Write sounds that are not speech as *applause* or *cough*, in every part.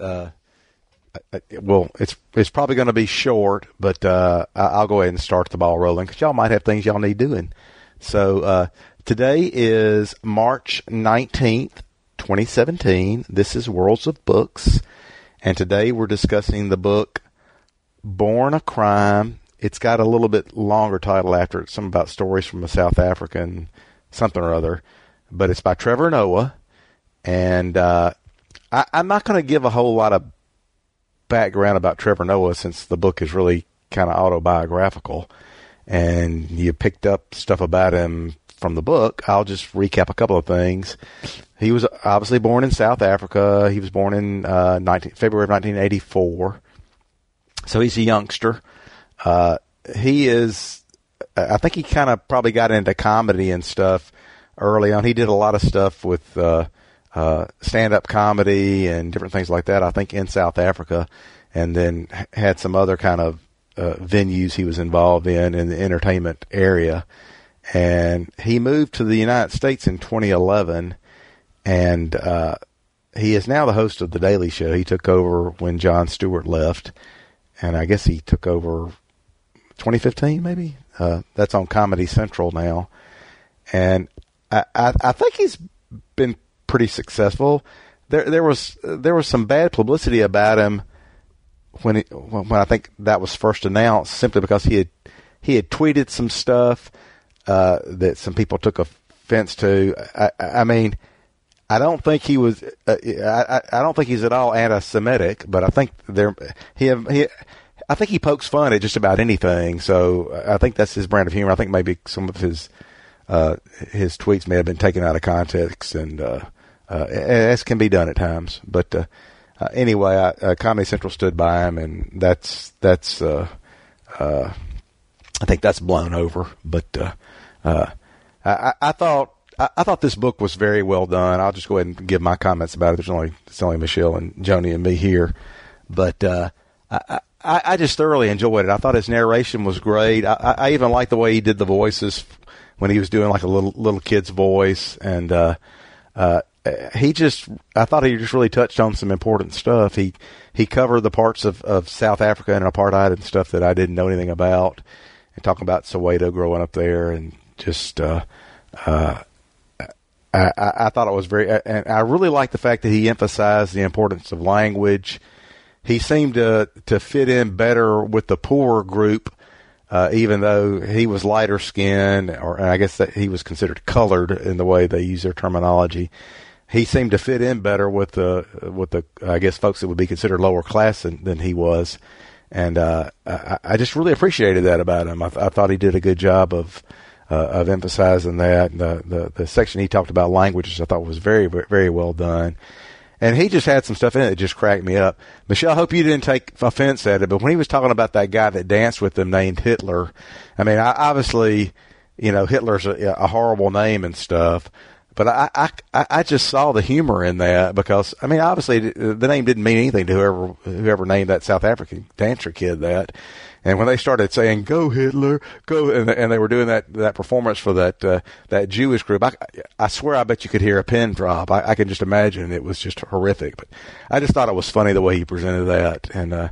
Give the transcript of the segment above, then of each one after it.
Uh, well, it's it's probably going to be short, but uh, I'll go ahead and start the ball rolling because y'all might have things y'all need doing. So uh, today is March nineteenth, twenty seventeen. This is Worlds of Books, and today we're discussing the book Born a Crime. It's got a little bit longer title after it, some about stories from a South African something or other, but it's by Trevor Noah, and uh, I, I'm not going to give a whole lot of background about Trevor Noah since the book is really kind of autobiographical and you picked up stuff about him from the book, I'll just recap a couple of things. He was obviously born in South Africa. He was born in uh, 19, February of 1984. So he's a youngster. Uh, he is, I think he kind of probably got into comedy and stuff early on. He did a lot of stuff with uh, uh, stand-up comedy and different things like that. I think in South Africa, and then had some other kind of uh, venues he was involved in in the entertainment area. And he moved to the United States in 2011, and uh, he is now the host of the Daily Show. He took over when Jon Stewart left, and I guess he took over 2015, maybe. Uh, that's on Comedy Central now, and I, I, I think he's been pretty successful. There there was there was some bad publicity about him when it, when I think that was first announced, simply because he had he had tweeted some stuff uh, that some people took offense to. I, I mean, I don't think he was. Uh, I, I don't think he's at all anti-Semitic, but I think there he he. I think he pokes fun at just about anything. So I think that's his brand of humor. I think maybe some of his uh, his tweets may have been taken out of context and uh, uh, as can be done at times. But uh, uh, anyway, I, uh, Comedy Central stood by him, and that's that's uh, uh, I think that's blown over. But uh, uh, I, I thought I, I thought this book was very well done. I'll just go ahead and give my comments about it. There's only it's only Michelle and Joni and me here, but uh, I, I, I just thoroughly enjoyed it. I thought his narration was great. I, I even liked the way he did the voices when he was doing like a little little kid's voice, and uh, uh, he just I thought he just really touched on some important stuff. He he covered the parts of, of South Africa and apartheid and stuff that I didn't know anything about, and talking about Soweto growing up there and just uh, uh, I, I thought it was very and I really liked the fact that he emphasized the importance of language. He seemed to to fit in better with the poor group. Uh, even though he was lighter skinned, or I guess that he was considered colored in the way they use their terminology, he seemed to fit in better with the with the I guess folks that would be considered lower class than, than he was, and uh, I, I just really appreciated that about him. I, I thought he did a good job of uh, of emphasizing that. The, the the section he talked about languages I thought was very very well done. And he just had some stuff in it that just cracked me up. Michelle, I hope you didn't take offense at it, but when he was talking about that guy that danced with him named Hitler, I mean, I, obviously, you know, Hitler's a, a horrible name and stuff, but I, I, I just saw the humor in that because I mean, obviously the name didn't mean anything to whoever whoever named that South African dancer kid that. And when they started saying "Go Hitler, go," and, and they were doing that that performance for that uh, that Jewish group, I, I swear I bet you could hear a pin drop. I, I can just imagine it was just horrific. But I just thought it was funny the way he presented that, and uh,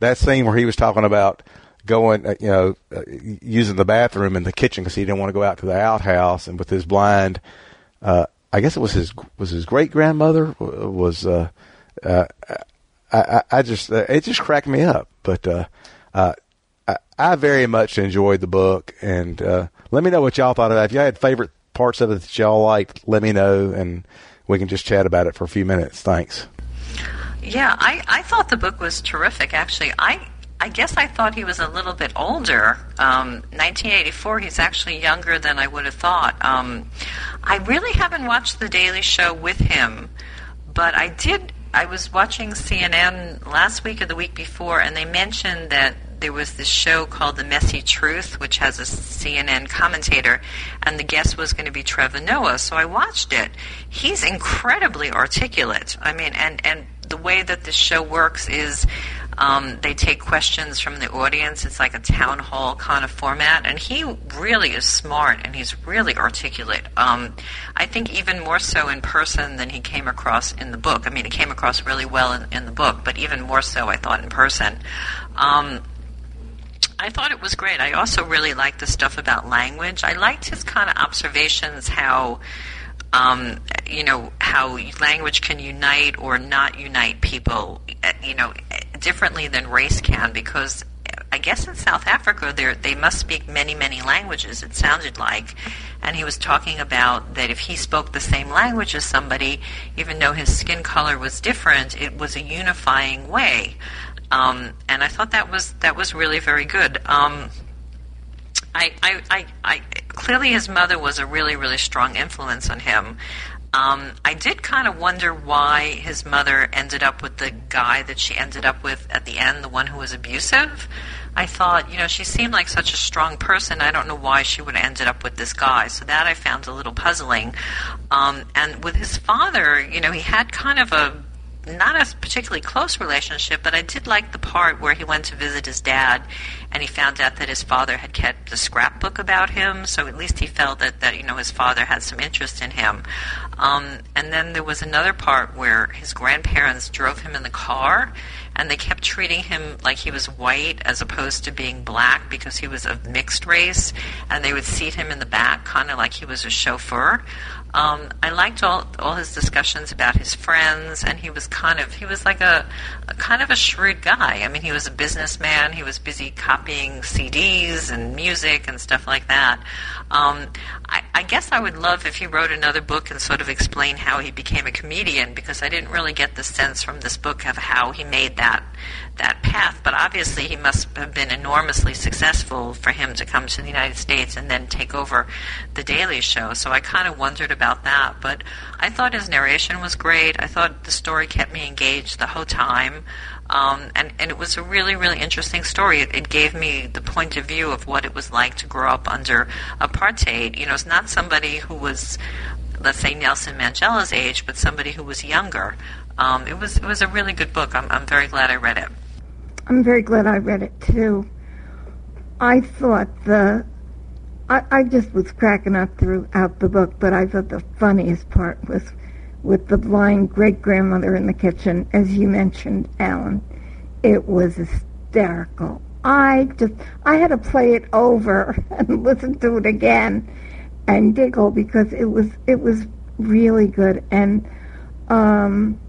that scene where he was talking about going, uh, you know, uh, using the bathroom in the kitchen because he didn't want to go out to the outhouse, and with his blind uh, I guess it was his was his great grandmother was uh, uh, I, I just uh, it just cracked me up. But uh, uh, I, I very much enjoyed the book, and uh, let me know what y'all thought of it. If y'all had favorite parts of it that y'all liked, let me know, and we can just chat about it for a few minutes. Thanks. Yeah, I, I thought the book was terrific. Actually, I I guess I thought he was a little bit older. Um, 1984, he's actually younger than I would have thought. Um, I really haven't watched The Daily Show with him, but I did. I was watching CNN last week or the week before, and they mentioned that there was this show called The Messy Truth, which has a CNN commentator, and the guest was going to be Trevor Noah. So I watched it. He's incredibly articulate. I mean, and and the way that the show works is Um, they take questions from the audience. It's like a town hall kind of format, and he really is smart and he's really articulate. Um, I think even more so in person than he came across in the book. I mean, he came across really well in, in the book, but even more so, I thought in person. Um, I thought it was great. I also really liked the stuff about language. I liked his kind of observations how um, you know, how language can unite or not unite people, uh, you know, differently than race can, because I guess in South Africa they must speak many, many languages, it sounded like. And he was talking about that if he spoke the same language as somebody, even though his skin color was different, it was a unifying way. Um, and I thought that was that was really very good. Um, I, I, I, I, clearly his mother was a really, really strong influence on him. Um, I did kind of wonder why his mother ended up with the guy that she ended up with at the end, the one who was abusive. I thought, you know, she seemed like such a strong person. I don't know why she would have ended up with this guy. So that I found a little puzzling. Um, and with his father, you know, he had kind of a not a particularly close relationship, but I did like the part where he went to visit his dad and he found out that his father had kept a scrapbook about him, so at least he felt that, that you know his father had some interest in him. Um, and then there was another part where his grandparents drove him in the car and they kept treating him like he was white as opposed to being black because he was of mixed race, and they would seat him in the back kind of like he was a chauffeur. Um, I liked all all his discussions about his friends, and he was kind of he was like a, a, kind of a shrewd guy. I mean, he was a businessman. He was busy copying CDs and music and stuff like that. Um, I, I guess I would love if he wrote another book and sort of explain how he became a comedian because I didn't really get the sense from this book of how he made that that path. But obviously, he must have been enormously successful for him to come to the United States and then take over the Daily Show. So I kind of wondered about that. But I thought his narration was great. I thought the story kept me engaged the whole time. Um, and, and it was a really, really interesting story. It, it gave me the point of view of what it was like to grow up under apartheid. You know, it's not somebody who was, let's say, Nelson Mandela's age, but somebody who was younger. Um, it was it was a really good book. I'm, I'm very glad I read it. I'm very glad I read it too. I thought the I, I just was cracking up throughout the book, but I thought the funniest part was with the blind great grandmother in the kitchen, as you mentioned, Alan. It was hysterical. I just I had to play it over *laughs* and listen to it again and giggle because it was it was really good and um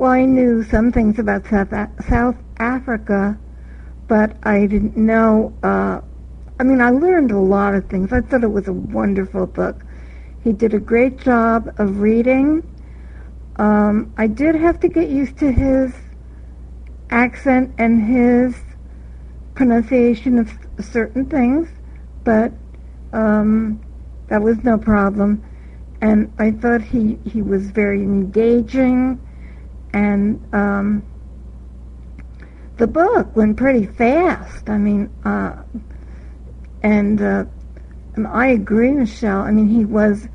well I knew some things about South South Africa but I didn't know uh I mean I learned a lot of things. I thought it was a wonderful book. He did a great job of reading. Um, I did have to get used to his accent and his pronunciation of certain things, but um, that was no problem. And I thought he, he was very engaging, and um, the book went pretty fast. I mean, uh, and uh, and I agree, Michelle. I mean, he was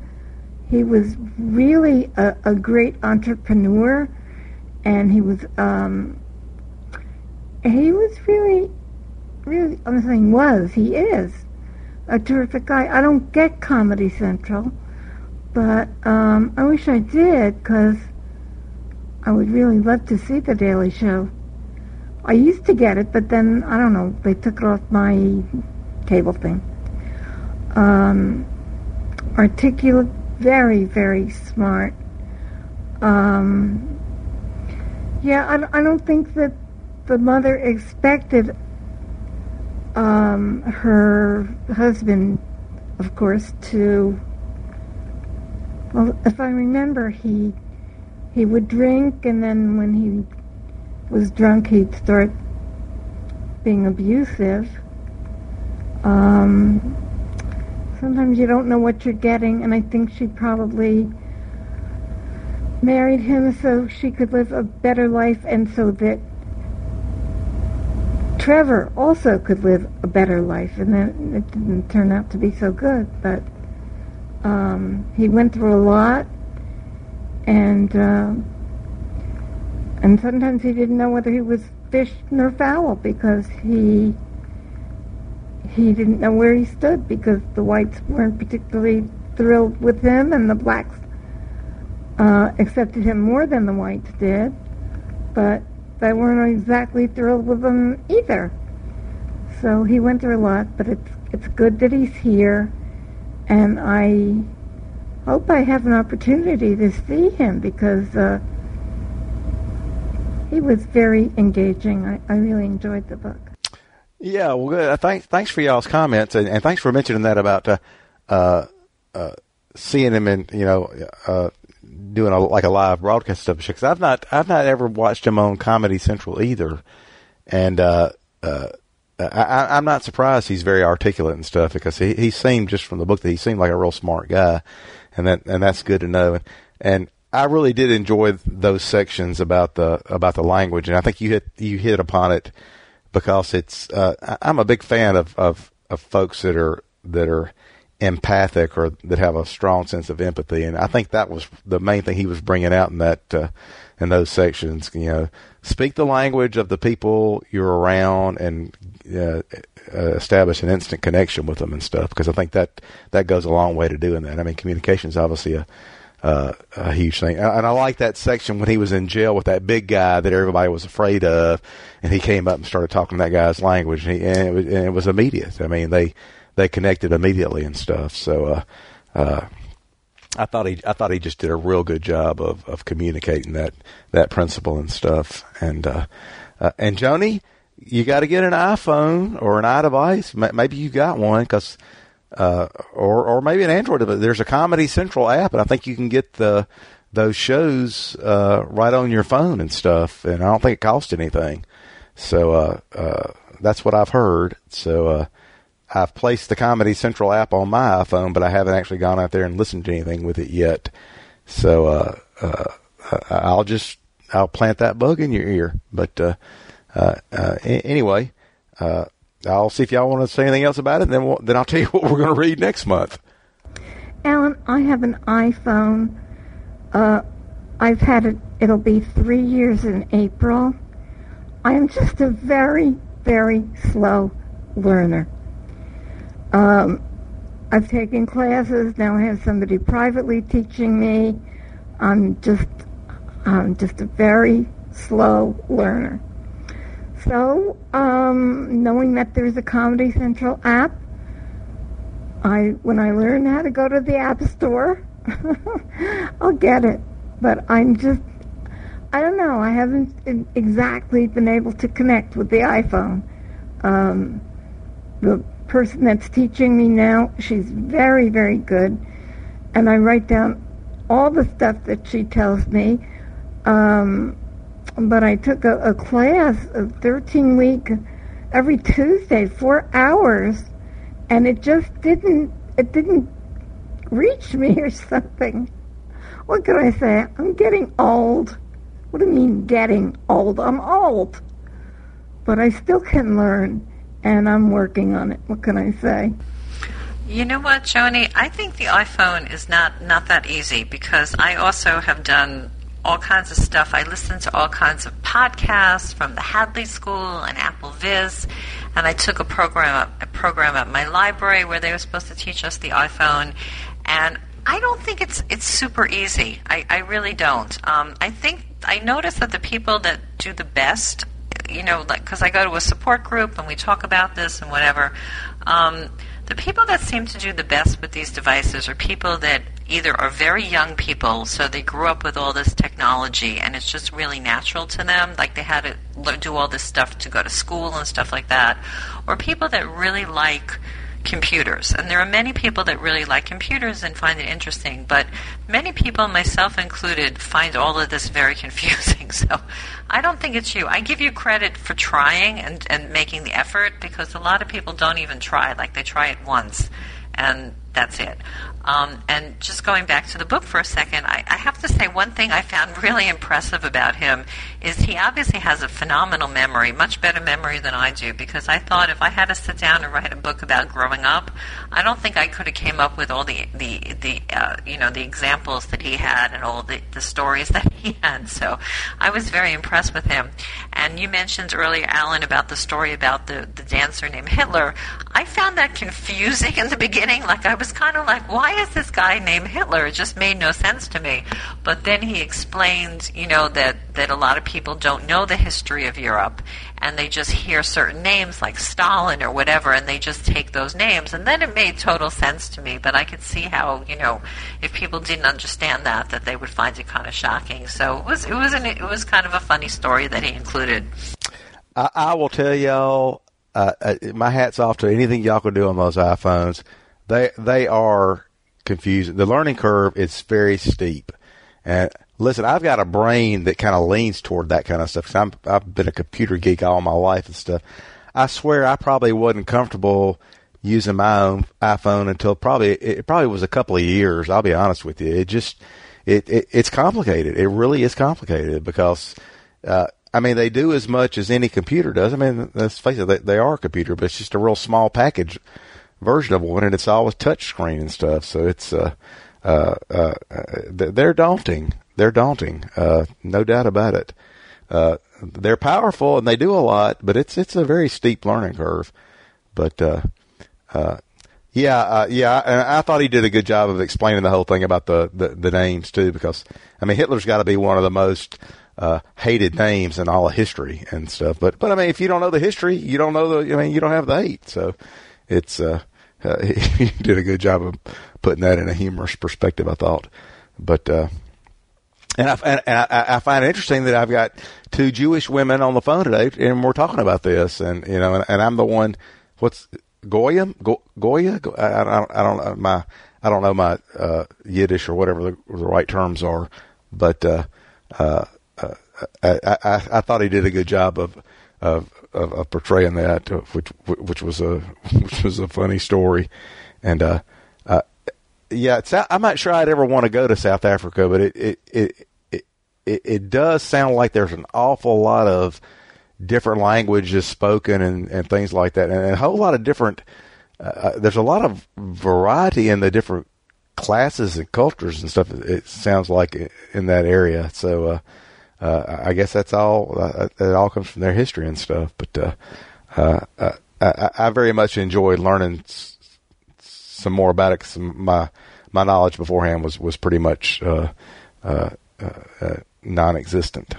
he was really a, a great entrepreneur, and he was um, he was really really I'm saying was he is a terrific guy. I don't get Comedy Central, but um, I wish I did because I would really love to see the Daily Show. I used to get it, but then I don't know. They took it off my cable thing um, articulate, very, very smart. Um, yeah, I, I don't think that the mother expected um, her husband, of course, to. Well, if I remember, he he would drink, and then when he was drunk, he'd start being abusive. Um, sometimes you don't know what you're getting, and I think she probably married him so she could live a better life and so that Trevor also could live a better life. And then it didn't turn out to be so good, but um, he went through a lot, and uh, and sometimes he didn't know whether he was fish nor fowl because he he didn't know where he stood because the whites weren't particularly thrilled with him and the blacks uh, accepted him more than the whites did, but they weren't exactly thrilled with him either. So he went through a lot, but it's it's good that he's here, and I hope I have an opportunity to see him because uh, he was very engaging. I, I really enjoyed the book. Yeah, well, good. Uh, thanks, thanks for y'all's comments, and, and thanks for mentioning that about uh, uh, uh, seeing him and you know, uh, doing a, like a live broadcast stuff. Because I've not, I've not ever watched him on Comedy Central either, and uh, uh, I, I'm not surprised he's very articulate and stuff because he he seemed just from the book that he seemed like a real smart guy, and that and that's good to know. And, and I really did enjoy those sections about the about the language, and I think you hit you hit upon it because it's. Uh, I'm a big fan of, of of folks that are that are empathic or that have a strong sense of empathy, and I think that was the main thing he was bringing out in that uh, in those sections. You know, speak the language of the people you're around and uh, uh, establish an instant connection with them and stuff. Because I think that that goes a long way to doing that. I mean, communication is obviously a uh, a huge thing. And I like that section when he was in jail with that big guy that everybody was afraid of, and he came up and started talking that guy's language, and, he, and, it, was, and it was immediate. I mean, they they connected immediately and stuff. So, uh, uh, I thought he I thought he just did a real good job of, of communicating that that principle and stuff. And uh, uh, and Joni, you got to get an iPhone or an iDevice. Maybe you got one because uh, or or maybe an Android. There's a Comedy Central app, and I think you can get the those shows uh, right on your phone and stuff. And I don't think it costs anything. So uh, uh, that's what I've heard. So uh, I've placed the Comedy Central app on my iPhone, but I haven't actually gone out there and listened to anything with it yet. So uh, uh, I'll just I'll plant that bug in your ear. But uh, uh, uh, anyway, uh, I'll see if y'all want to say anything else about it. And then we'll, then I'll tell you *laughs* what we're going to read next month. Alan, I have an iPhone. Uh, I've had it. It'll be three years in April. I am just a very, very slow learner. Um, I've taken classes. Now I have somebody privately teaching me. I'm just, I'm just a very slow learner. So, um, knowing that there's a Comedy Central app, I when I learn how to go to the App Store, *laughs* I'll get it. But I'm just, I don't know. I haven't exactly been able to connect with the iPhone. Um, the person that's teaching me now, she's very, very good, and I write down all the stuff that she tells me. Um, but I took a, a class, of 13 week, every Tuesday, four hours, and it just didn't, it didn't reach me or *laughs* something. What can I say? I'm getting old. What do you mean getting old? I'm old. But I still can learn, and I'm working on it. What can I say? You know what, Joni? I think the iPhone is not, not that easy because I also have done all kinds of stuff. I listen to all kinds of podcasts from the Hadley School and AppleVis, and I took a program a program at my library where they were supposed to teach us the iPhone, and I don't think it's it's super easy. I, I really don't. Um, I think I notice that the people that do the best, you know, like because I go to a support group and we talk about this and whatever. Um, the people that seem to do the best with these devices are people that either are very young people, so they grew up with all this technology and it's just really natural to them, like they had to do all this stuff to go to school and stuff like that, or people that really like computers. And there are many people that really like computers and find it interesting, but many people, myself included, find all of this very *laughs* confusing. So I don't think it's you. I give you credit for trying and, and making the effort because a lot of people don't even try. Like they try it once and that's it. Um, and just going back to the book for a second, I, I have to say one thing I found *laughs* really impressive about him is he obviously has a phenomenal memory, much better memory than I do. Because I thought if I had to sit down and write a book about growing up, I don't think I could have came up with all the the the uh, you know the examples that he had and all the the stories *laughs* that he had. So I was very impressed with him. And you mentioned earlier, Alan, about the story about the the dancer named Hitler. I found that *laughs* confusing in the beginning. Like I was kind of like, why is this guy named Hitler? It just made no sense to me. But then he explained, you know, that that a lot of people don't know the history of Europe and they just hear certain names like Stalin or whatever and they just take those names and then it made total sense to me but I could see how you know if people didn't understand that that they would find it kind of shocking so it was it was an, it was kind of a funny story that he included I, I will tell y'all uh, uh, my hat's off to anything y'all can do on those iPhones they they are confusing the learning curve is very steep and listen, I've got a brain that kind of leans toward that kind of stuff. I'm, I've been a computer geek all my life and stuff. I swear I probably wasn't comfortable using my own iPhone until probably it probably was a couple of years. I'll be honest with you. It just it, it it's complicated. It really is complicated because uh, I mean they do as much as any computer does. I mean let's face it, they, they are a computer, but it's just a real small package version of one, and it's always touch screen and stuff. So it's uh, uh, uh, they're daunting. They're daunting, uh, no doubt about it. Uh, they're powerful and they do a lot, but it's it's a very steep learning curve. But uh, uh, yeah, uh, yeah, and I thought he did a good job of explaining the whole thing about the the, the names too, because I mean Hitler's got to be one of the most uh, hated names in all of history and stuff. But but I mean, if you don't know the history, you don't know the. I mean, you don't have the hate. So it's uh, uh, *laughs* he did a good job of putting that in a humorous perspective. I thought, but uh, and I, and I, I find it interesting that I've got two Jewish women on the phone today, and we're talking about this, and you know, and, and I'm the one. What's Goyim? Go, Goya? I, I, don't, I don't know my I don't know my uh, Yiddish or whatever the, the right terms are, but uh, uh, uh I, I, I thought he did a good job of of, of, of portraying that, uh, which which was a *laughs* which was a funny story, and uh, uh, yeah, I'm not sure I'd ever want to go to South Africa, but it it, it it it does sound like there's an awful lot of different languages spoken and and things like that, and a whole lot of different. Uh, uh there's a lot of variety in the different classes and cultures and stuff. It sounds like in that area. So uh, uh, I guess that's all. Uh, it all comes from their history and stuff. But uh, uh, I, I, very much enjoyed learning s- some more about it. Cause my my knowledge beforehand was was pretty much uh, uh, non-existent.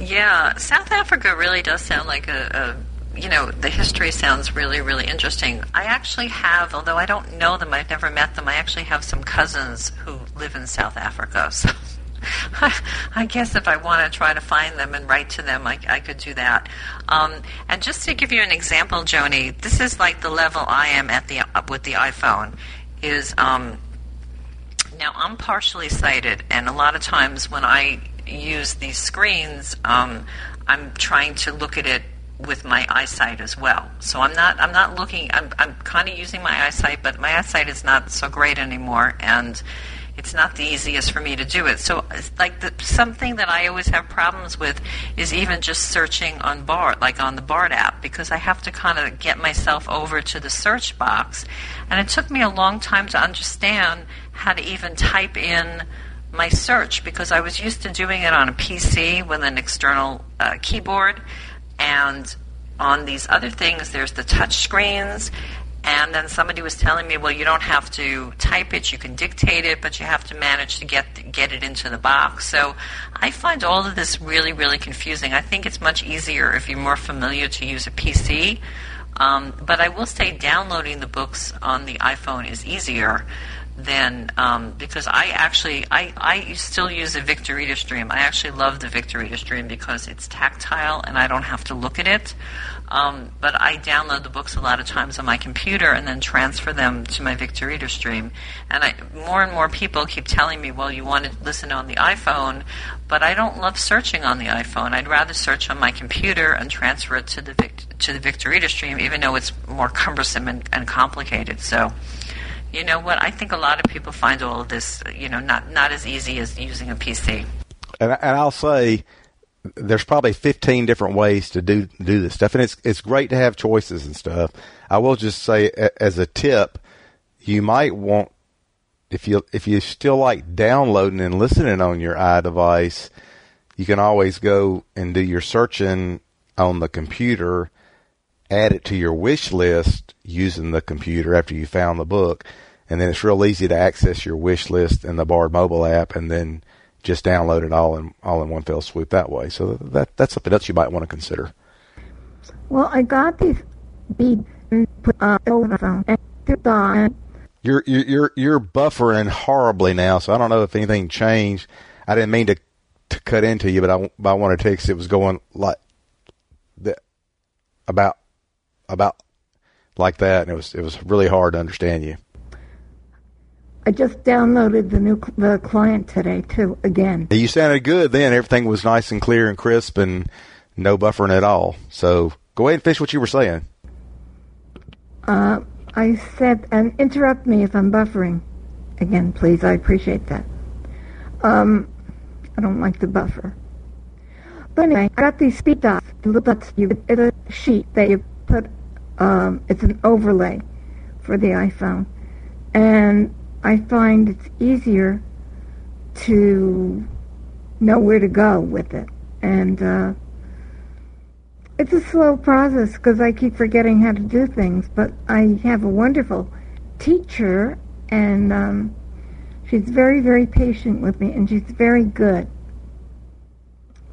Yeah, South Africa really does sound like a, a you know, the history sounds really, really interesting. I actually have, although I don't know them, I've never met them, I actually have some cousins who live in South Africa. *laughs* So *laughs* I guess if I want to try to find them and write to them, I, I could do that. Um, and just to give you an example, Joni, this is like the level I am at the with the iPhone. Is um, now I'm partially sighted, and a lot of times when I use these screens, um, I'm trying to look at it with my eyesight as well. So I'm not I'm not looking. I'm I'm kind of using my eyesight, but my eyesight is not so great anymore, and it's not the easiest for me to do it. So, like the, something that I always have problems with is even just searching on Bard, like on the Bard app, because I have to kind of get myself over to the search box, and it took me a long time to understand how to even type in my search because I was used to doing it on a PC with an external uh, keyboard, and on these other things, there's the touch screens, and then somebody was telling me, well, you don't have to type it, you can dictate it, but you have to manage to get get it into the box. So I find all of this really, really confusing. I think it's much easier if you're more familiar to use a PC. Um, but I will say downloading the books on the iPhone is easier than um, because I actually I, I still use a Victor Reader Stream. I actually love the Victor Reader Stream because it's tactile and I don't have to look at it. Um, but I download the books a lot of times on my computer and then transfer them to my Victor Reader Stream. And I, more and more people keep telling me, well, you want to listen on the iPhone, but I don't love searching on the iPhone. I'd rather search on my computer and transfer it to the to the Victor Reader Stream, even though it's more cumbersome and, and complicated. So you know what? I think a lot of people find all of this, you know, not not as easy as using a PC. And, and I'll say there's probably 15 different ways to do do this stuff, and it's it's great to have choices and stuff. I will just say as a tip, you might want if you if you still like downloading and listening on your iDevice, you can always go and do your searching on the computer, add it to your wish list using the computer after you found the book, and then it's real easy to access your wish list in the Bard mobile app, and then just download it all in all in one fell swoop that way. So that that's something else you might want to consider. Well, I got these beads put on the phone and you're you're you're buffering horribly now, so I don't know if anything changed. I didn't mean to to cut into you, but I, but I wanted to because it was going like the about about like that, and it was it was really hard to understand you. I just downloaded the new the client today too again. You sounded good then. Everything was nice and clear and crisp, and no buffering at all. So go ahead and finish what you were saying. Uh, I said, and interrupt me if I'm buffering. Again, please, I appreciate that. Um, I don't like to buffer. But anyway, I got these speed dots, dots. You, it's a sheet that you put, um, it's an overlay for the iPhone. And I find it's easier to know where to go with it. And, uh, it's a slow process because I keep forgetting how to do things, but I have a wonderful teacher, and um, she's very, very patient with me, and she's very good.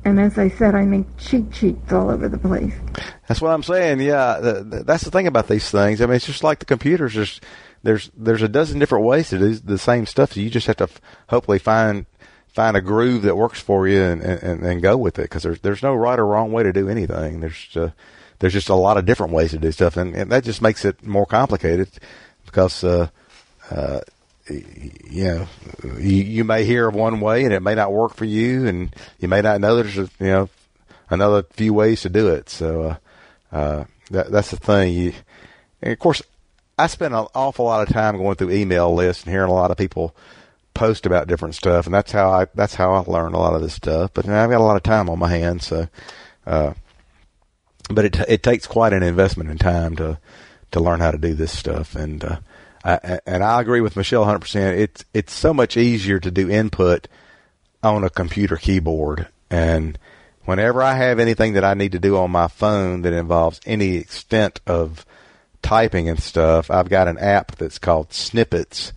And as I said, I make cheat sheets all over the place. That's what I'm saying. Yeah, that's the thing about these things. I mean, it's just like the computers. There's there's there's a dozen different ways to do the same stuff. So you just have to f- hopefully find find a groove that works for you and, and, and go with it because there's there's no right or wrong way to do anything. There's uh, there's just a lot of different ways to do stuff, and, and that just makes it more complicated because uh, uh, you know you, you may hear of one way and it may not work for you, and you may not know there's a, you know another few ways to do it. So uh, uh, that that's the thing. You, and of course, I spend an awful lot of time going through email lists and hearing a lot of people post about different stuff, and that's how I that's how I learned a lot of this stuff. But know, I've got a lot of time on my hands, so. Uh, but it it takes quite an investment in time to to learn how to do this stuff, and uh, I, and I agree with Michelle 100. percent It's it's so much easier to do input on a computer keyboard, and whenever I have anything that I need to do on my phone that involves any extent of typing and stuff, I've got an app that's called Snippets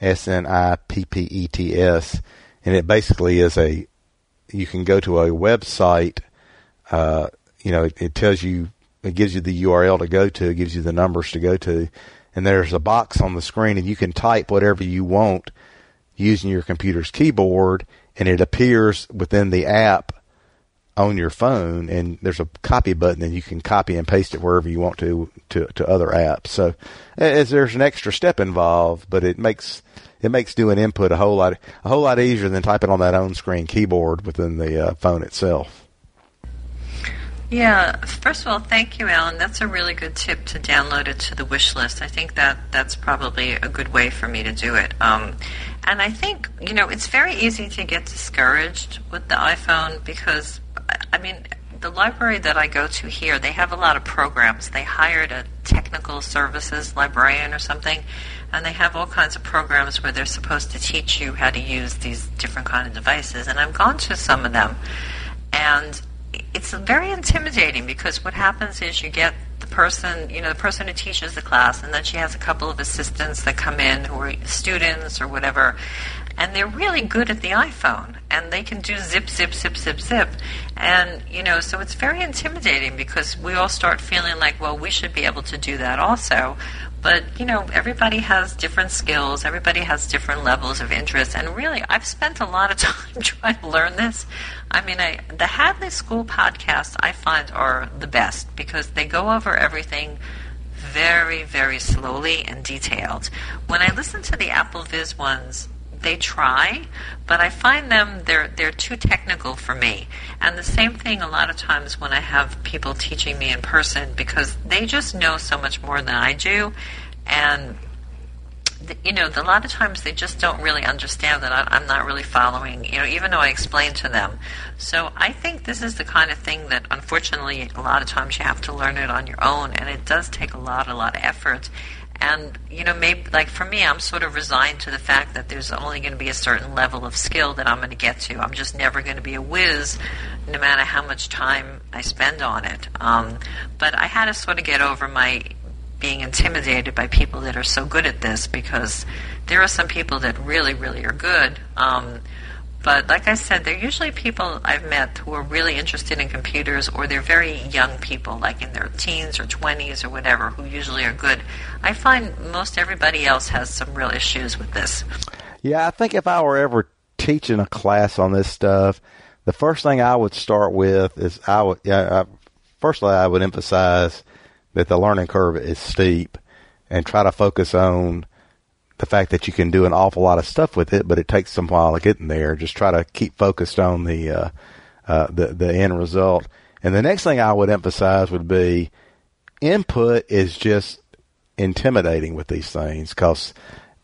S N I P P E T S, and it basically is a you can go to a website. Uh, you know, it, it tells you it gives you the URL to go to, it gives you the numbers to go to, and there's a box on the screen, and you can type whatever you want using your computer's keyboard, and it appears within the app on your phone, and there's a copy button, and you can copy and paste it wherever you want to to, to other apps. So, there's an extra step involved, but it makes it makes doing input a whole lot a whole lot easier than typing on that on screen keyboard within the uh, phone itself. Yeah, first of all, thank you, Alan. That's a really good tip to download it to the wish list. I think that that's probably a good way for me to do it. Um, and I think, you know, it's very easy to get discouraged with the iPhone because I mean, the library that I go to here, they have a lot of programs. They hired a technical services librarian or something, and they have all kinds of programs where they're supposed to teach you how to use these different kind of devices. And I've gone to some of them, and it's very intimidating because what happens is you get the person, you know, the person who teaches the class, and then she has a couple of assistants that come in who are students or whatever, and they're really good at the iPhone and they can do zip, zip, zip, zip, zip. And, you know, so it's very intimidating because we all start feeling like, well, we should be able to do that also. But, you know, everybody has different skills, everybody has different levels of interest. And really, I've spent a lot of *laughs* time trying to learn this. I mean, I, the Hadley School podcasts I find are the best because they go over everything very, very slowly and detailed. When I listen to the AppleVis ones, they try, but I find them they're they're too technical for me. And the same thing a lot of times when I have people teaching me in person because they just know so much more than I do, and you know, a lot of times they just don't really understand that I, am not really following, you know, even though I explain to them. So I think this is the kind of thing that, unfortunately, a lot of times you have to learn it on your own, and it does take a lot, a lot of effort. And you know, maybe like for me, I'm sort of resigned to the fact that there's only going to be a certain level of skill that I'm going to get to. I'm just never going to be a whiz, no matter how much time I spend on it. Um, but I had to sort of get over my being intimidated by people that are so good at this because there are some people that really, really are good. Um, but like I said, they're usually people I've met who are really interested in computers, or they're very young people, like in their teens or 20s or whatever, who usually are good. I find most everybody else has some real issues with this. Yeah, I think if I were ever teaching a class on this stuff, the first thing I would start with is I would, yeah, I, firstly, I would emphasize that the learning curve is steep and try to focus on the fact that you can do an awful lot of stuff with it, but it takes some while to get in there. Just try to keep focused on the uh, uh, the the end result. And the next thing I would emphasize would be input is just intimidating with these things because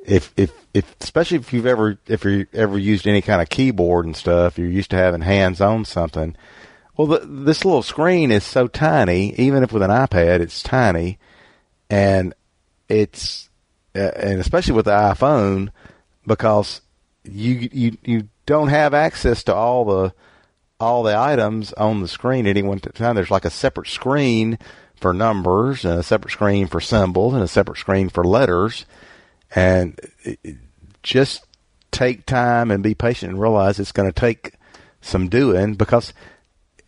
if if if especially if you've ever if you ever used any kind of keyboard and stuff, you're used to having hands on something. Well, the, this little screen is so tiny, even if with an iPad, it's tiny, and it's and especially with the iPhone because you you you don't have access to all the all the items on the screen at any one time. There's like a separate screen for numbers and a separate screen for symbols and a separate screen for letters, and just take time and be patient and realize it's going to take some doing because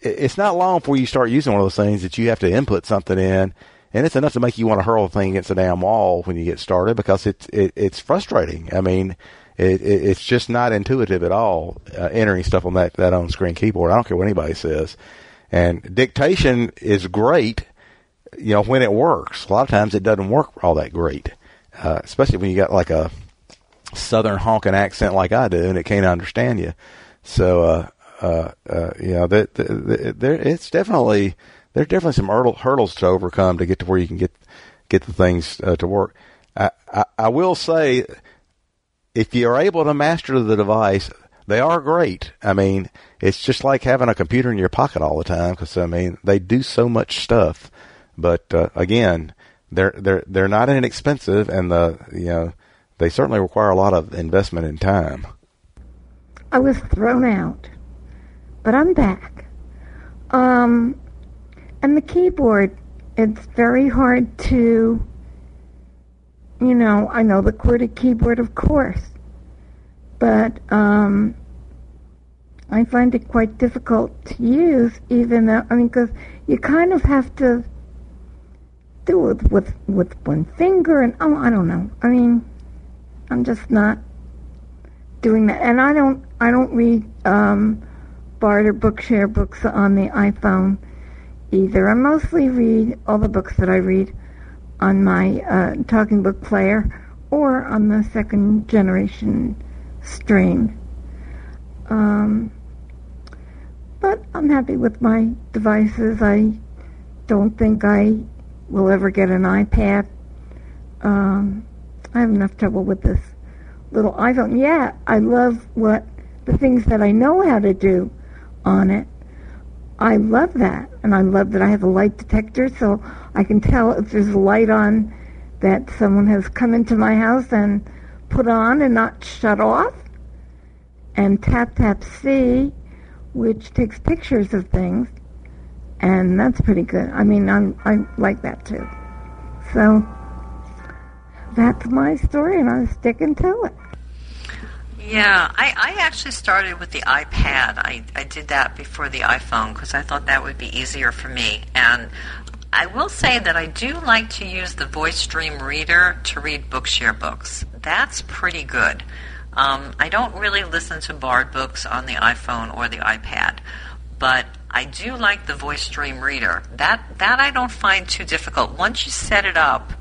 it's not long before you start using one of those things that you have to input something in, and it's enough to make you want to hurl the thing against the damn wall when you get started because it's it, it's frustrating. I mean, it, it, it's just not intuitive at all uh, entering stuff on that that on screen keyboard. I don't care what anybody says, and dictation is great. You know when it works. A lot of times it doesn't work all that great, uh, especially when you got like a southern honking accent like I do, and it can't understand you. So uh, uh, uh, you know, that the, the, there it's definitely there's definitely some hurdle, hurdles to overcome to get to where you can get get the things uh, to work. I, I, I will say, if you are able to master the device, they are great. I mean, it's just like having a computer in your pocket all the time because I mean they do so much stuff. But uh, again, they're they're they're not inexpensive, and the you know they certainly require a lot of investment in time. I was thrown out but I'm back. Um, and the keyboard, it's very hard to, you know, I know the QWERTY keyboard, of course, but um, I find it quite difficult to use, even though, I mean, because you kind of have to do it with, with one finger, and oh, I don't know. I mean, I'm just not doing that, and I don't, I don't read. Um, Barter Bookshare books on the iPhone either. I mostly read all the books that I read on my uh, talking book player or on the second generation stream. Um, but I'm happy with my devices. I don't think I will ever get an iPad. Um, I have enough trouble with this little iPhone. Yeah, I love what the things that I know how to do on it. I love that. And I love that I have a light detector so I can tell if there's a light on that someone has come into my house and put on and not shut off. And TapTapSee, which takes pictures of things. And that's pretty good. I mean, I'm, I like that too. So that's my story, and I'm sticking to it. Yeah, I, I actually started with the iPad. I, I did that before the iPhone because I thought that would be easier for me. And I will say that I do like to use the Voice Dream Reader to read Bookshare books. That's pretty good. Um, I don't really listen to Bard books on the iPhone or the iPad, but I do like the Voice Dream Reader. That that I don't find too difficult. Once you set it up,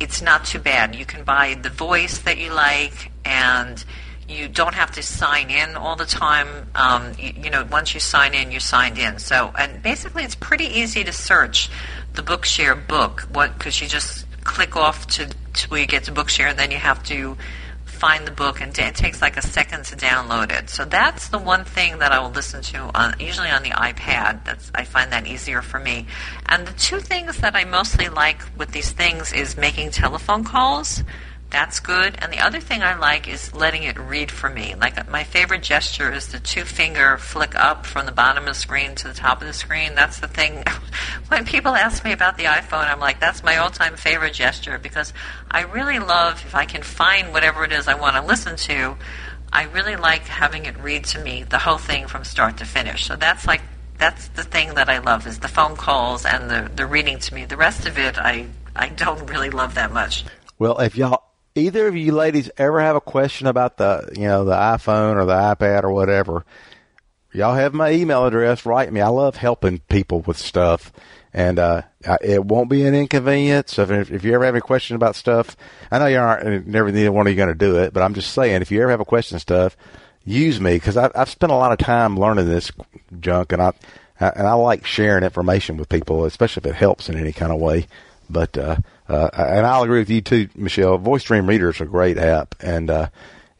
it's not too bad. You can buy the voice that you like, and you don't have to sign in all the time. Um, you, you, know, once you sign in, you're signed in. So, and basically, it's pretty easy to search the Bookshare book. What? Because you just click off to where you get to Bookshare, and then you have to find the book, and it takes like a second to download it. So that's the one thing that I will listen to, on, usually on the iPad. That's I find that easier for me. And the two things that I mostly like with these things is making telephone calls. That's good. And the other thing I like is letting it read for me. Like uh, my favorite gesture is the two finger flick up from the bottom of the screen to the top of the screen. That's the thing. *laughs* when people ask me about the iPhone, I'm like, that's my all time favorite gesture because I really love, if I can find whatever it is I want to listen to, I really like having it read to me the whole thing from start to finish. So that's like, that's the thing that I love is the phone calls and the, the reading to me. The rest of it, I, I don't *laughs* really love that much. Well, if y'all either of you ladies ever have a question about the you know the iPhone or the iPad or whatever, y'all have my email address. Write me. I love helping people with stuff, and uh, it won't be an inconvenience. So if, if you ever have any question about stuff, I know you aren't. Never neither one of you going to do it, but I'm just saying if you ever have a question stuff, use me because I've spent a lot of time learning this junk, and I and I like sharing information with people, especially if it helps in any kind of way. But uh, uh, and I'll agree with you too, Michelle. Voice Dream Reader is a great app, and uh,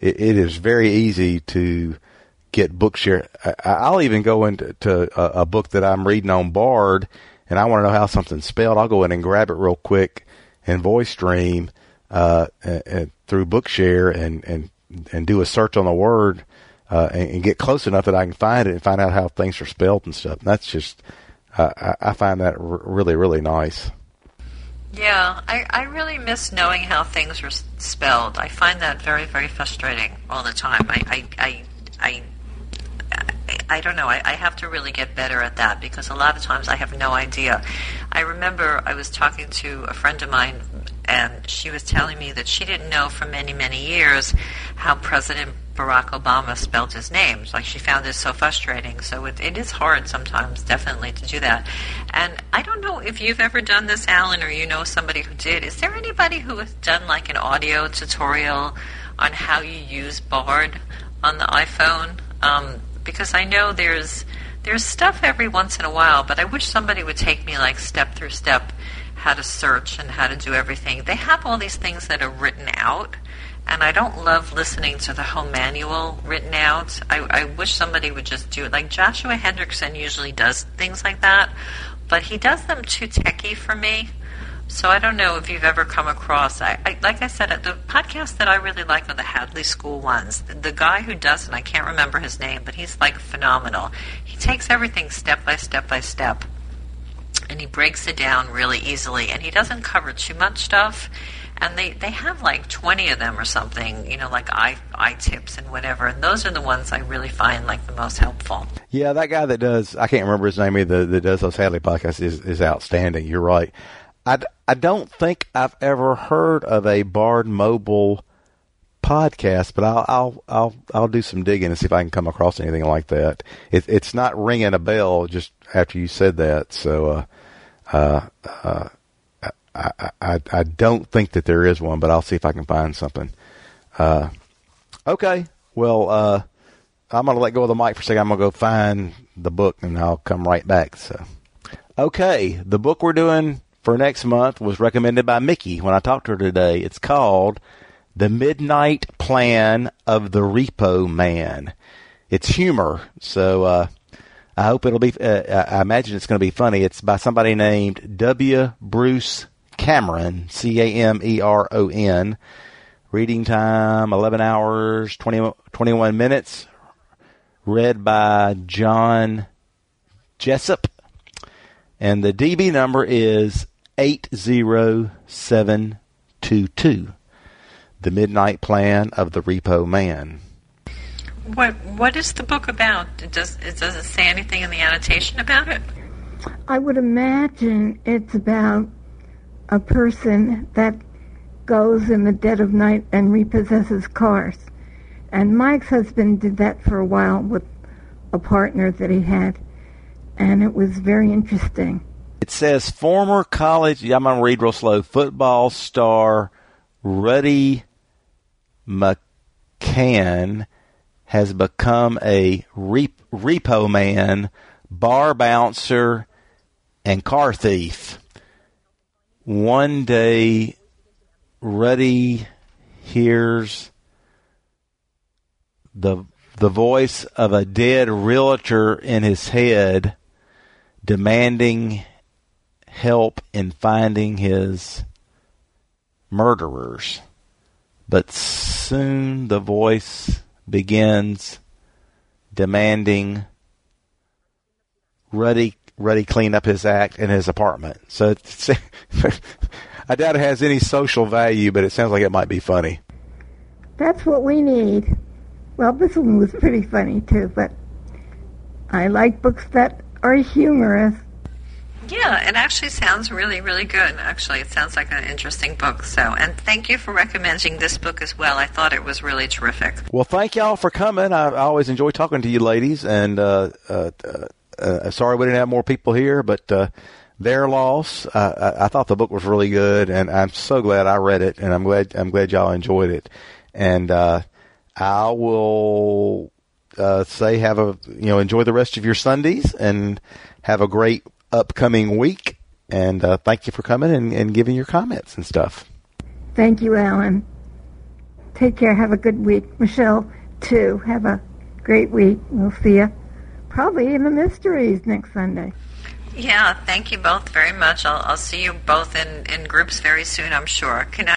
it, it is very easy to get Bookshare. I, will even go into a, a, book that I'm reading on Bard, and I want to know how something's spelled. I'll go in and grab it real quick in VoiceStream uh, and, and through Bookshare and and and do a search on the word uh, and, and, get close enough that I can find it and find out how things are spelled and stuff. And that's just I, I find that r- really really nice. Yeah, I, I really miss knowing how things are spelled. I find that very, very frustrating all the time. I, I, I, I, I don't know. I, I have to really get better at that because a lot of times I have no idea. I remember I was talking to a friend of mine and she was telling me that she didn't know for many, many years how President Barack Obama spelled his name. Like she found this so frustrating. So it, it is hard sometimes, definitely, to do that. And I don't know if you've ever done this, Alan, or you know somebody who did. Is there anybody who has done like an audio tutorial on how you use Bard on the iPhone? Um, because I know there's there's stuff every once in a while, but I wish somebody would take me like step through step how to search and how to do everything. They have all these things that are written out and I don't love listening to the whole manual written out. I, I wish somebody would just do it. Like Joshua Hendrickson usually does things like that, but he does them too techy for me. So I don't know if you've ever come across. I, I like I said, the podcasts that I really like are the Hadley School ones. The, the guy who does it, I can't remember his name, but he's like phenomenal. He takes everything step by step by step, and he breaks it down really easily. And he doesn't cover too much stuff and they, they have like 20 of them or something, you know, like i i tips and whatever. And those are the ones I really find like the most helpful. Yeah, that guy that does, I can't remember his name either, that does those Hadley podcasts is, is outstanding. You're right. I, I don't think I've ever heard of a Bard Mobile podcast, but I'll I'll I'll I'll do some digging and see if I can come across anything like that. It, it's not ringing a bell just after you said that, so uh, uh, uh, I, I, I don't think that there is one, but I'll see if I can find something. Uh, okay. Well, uh, I'm to let go of the mic for a second. I'm to go find the book and I'll come right back. So, okay. The book we're doing for next month was recommended by Mickey when I talked to her today. It's called The Midnight Plan of the Repo Man. It's humor. So, uh, I hope it'll be, uh, I imagine it's going to be funny. It's by somebody named W. Bruce Cameron, C A M E R O N. Reading time 11 hours 20, 21 minutes. Read by John Jessup. And the DB number is 80722. The Midnight Plan of the Repo Man. What What is the book about? Does, It does it say anything in the annotation about it? I would imagine it's about a person that goes in the dead of night and repossesses cars. And Mike's husband did that for a while with a partner that he had, and it was very interesting. It says former college, Yeah, I'm going to read real slow, football star Ruddy McCann has become a rep- repo man, bar bouncer, and car thief one day Ruddy hears the the voice of a dead realtor in his head demanding help in finding his murderers. But soon the voice begins demanding Ruddy Ruddy clean up his act in his apartment. So *laughs* I doubt it has any social value, but it sounds like it might be funny. That's what we need. Well, this one was pretty funny too, but I like books that are humorous. Yeah, it actually sounds really, really good. Actually, it sounds like an interesting book. So, and thank you for recommending this book as well. I thought it was really terrific. Well, thank y'all for coming. I, I always enjoy talking to you, ladies. And uh, uh, uh, sorry we didn't have more people here, but uh, their loss. Uh, I, I thought the book was really good, and I'm so glad I read it, and I'm glad I'm glad y'all enjoyed it. And uh, I will uh, say have a you know enjoy the rest of your Sundays and have a great upcoming week. And uh, thank you for coming and, and giving your comments and stuff. Thank you, Alan. Take care. Have a good week. Michelle, too. Have a great week. We'll see you probably in the mysteries next Sunday. Yeah, thank you both very much. I'll, I'll see you both in, in groups very soon, I'm sure. Can I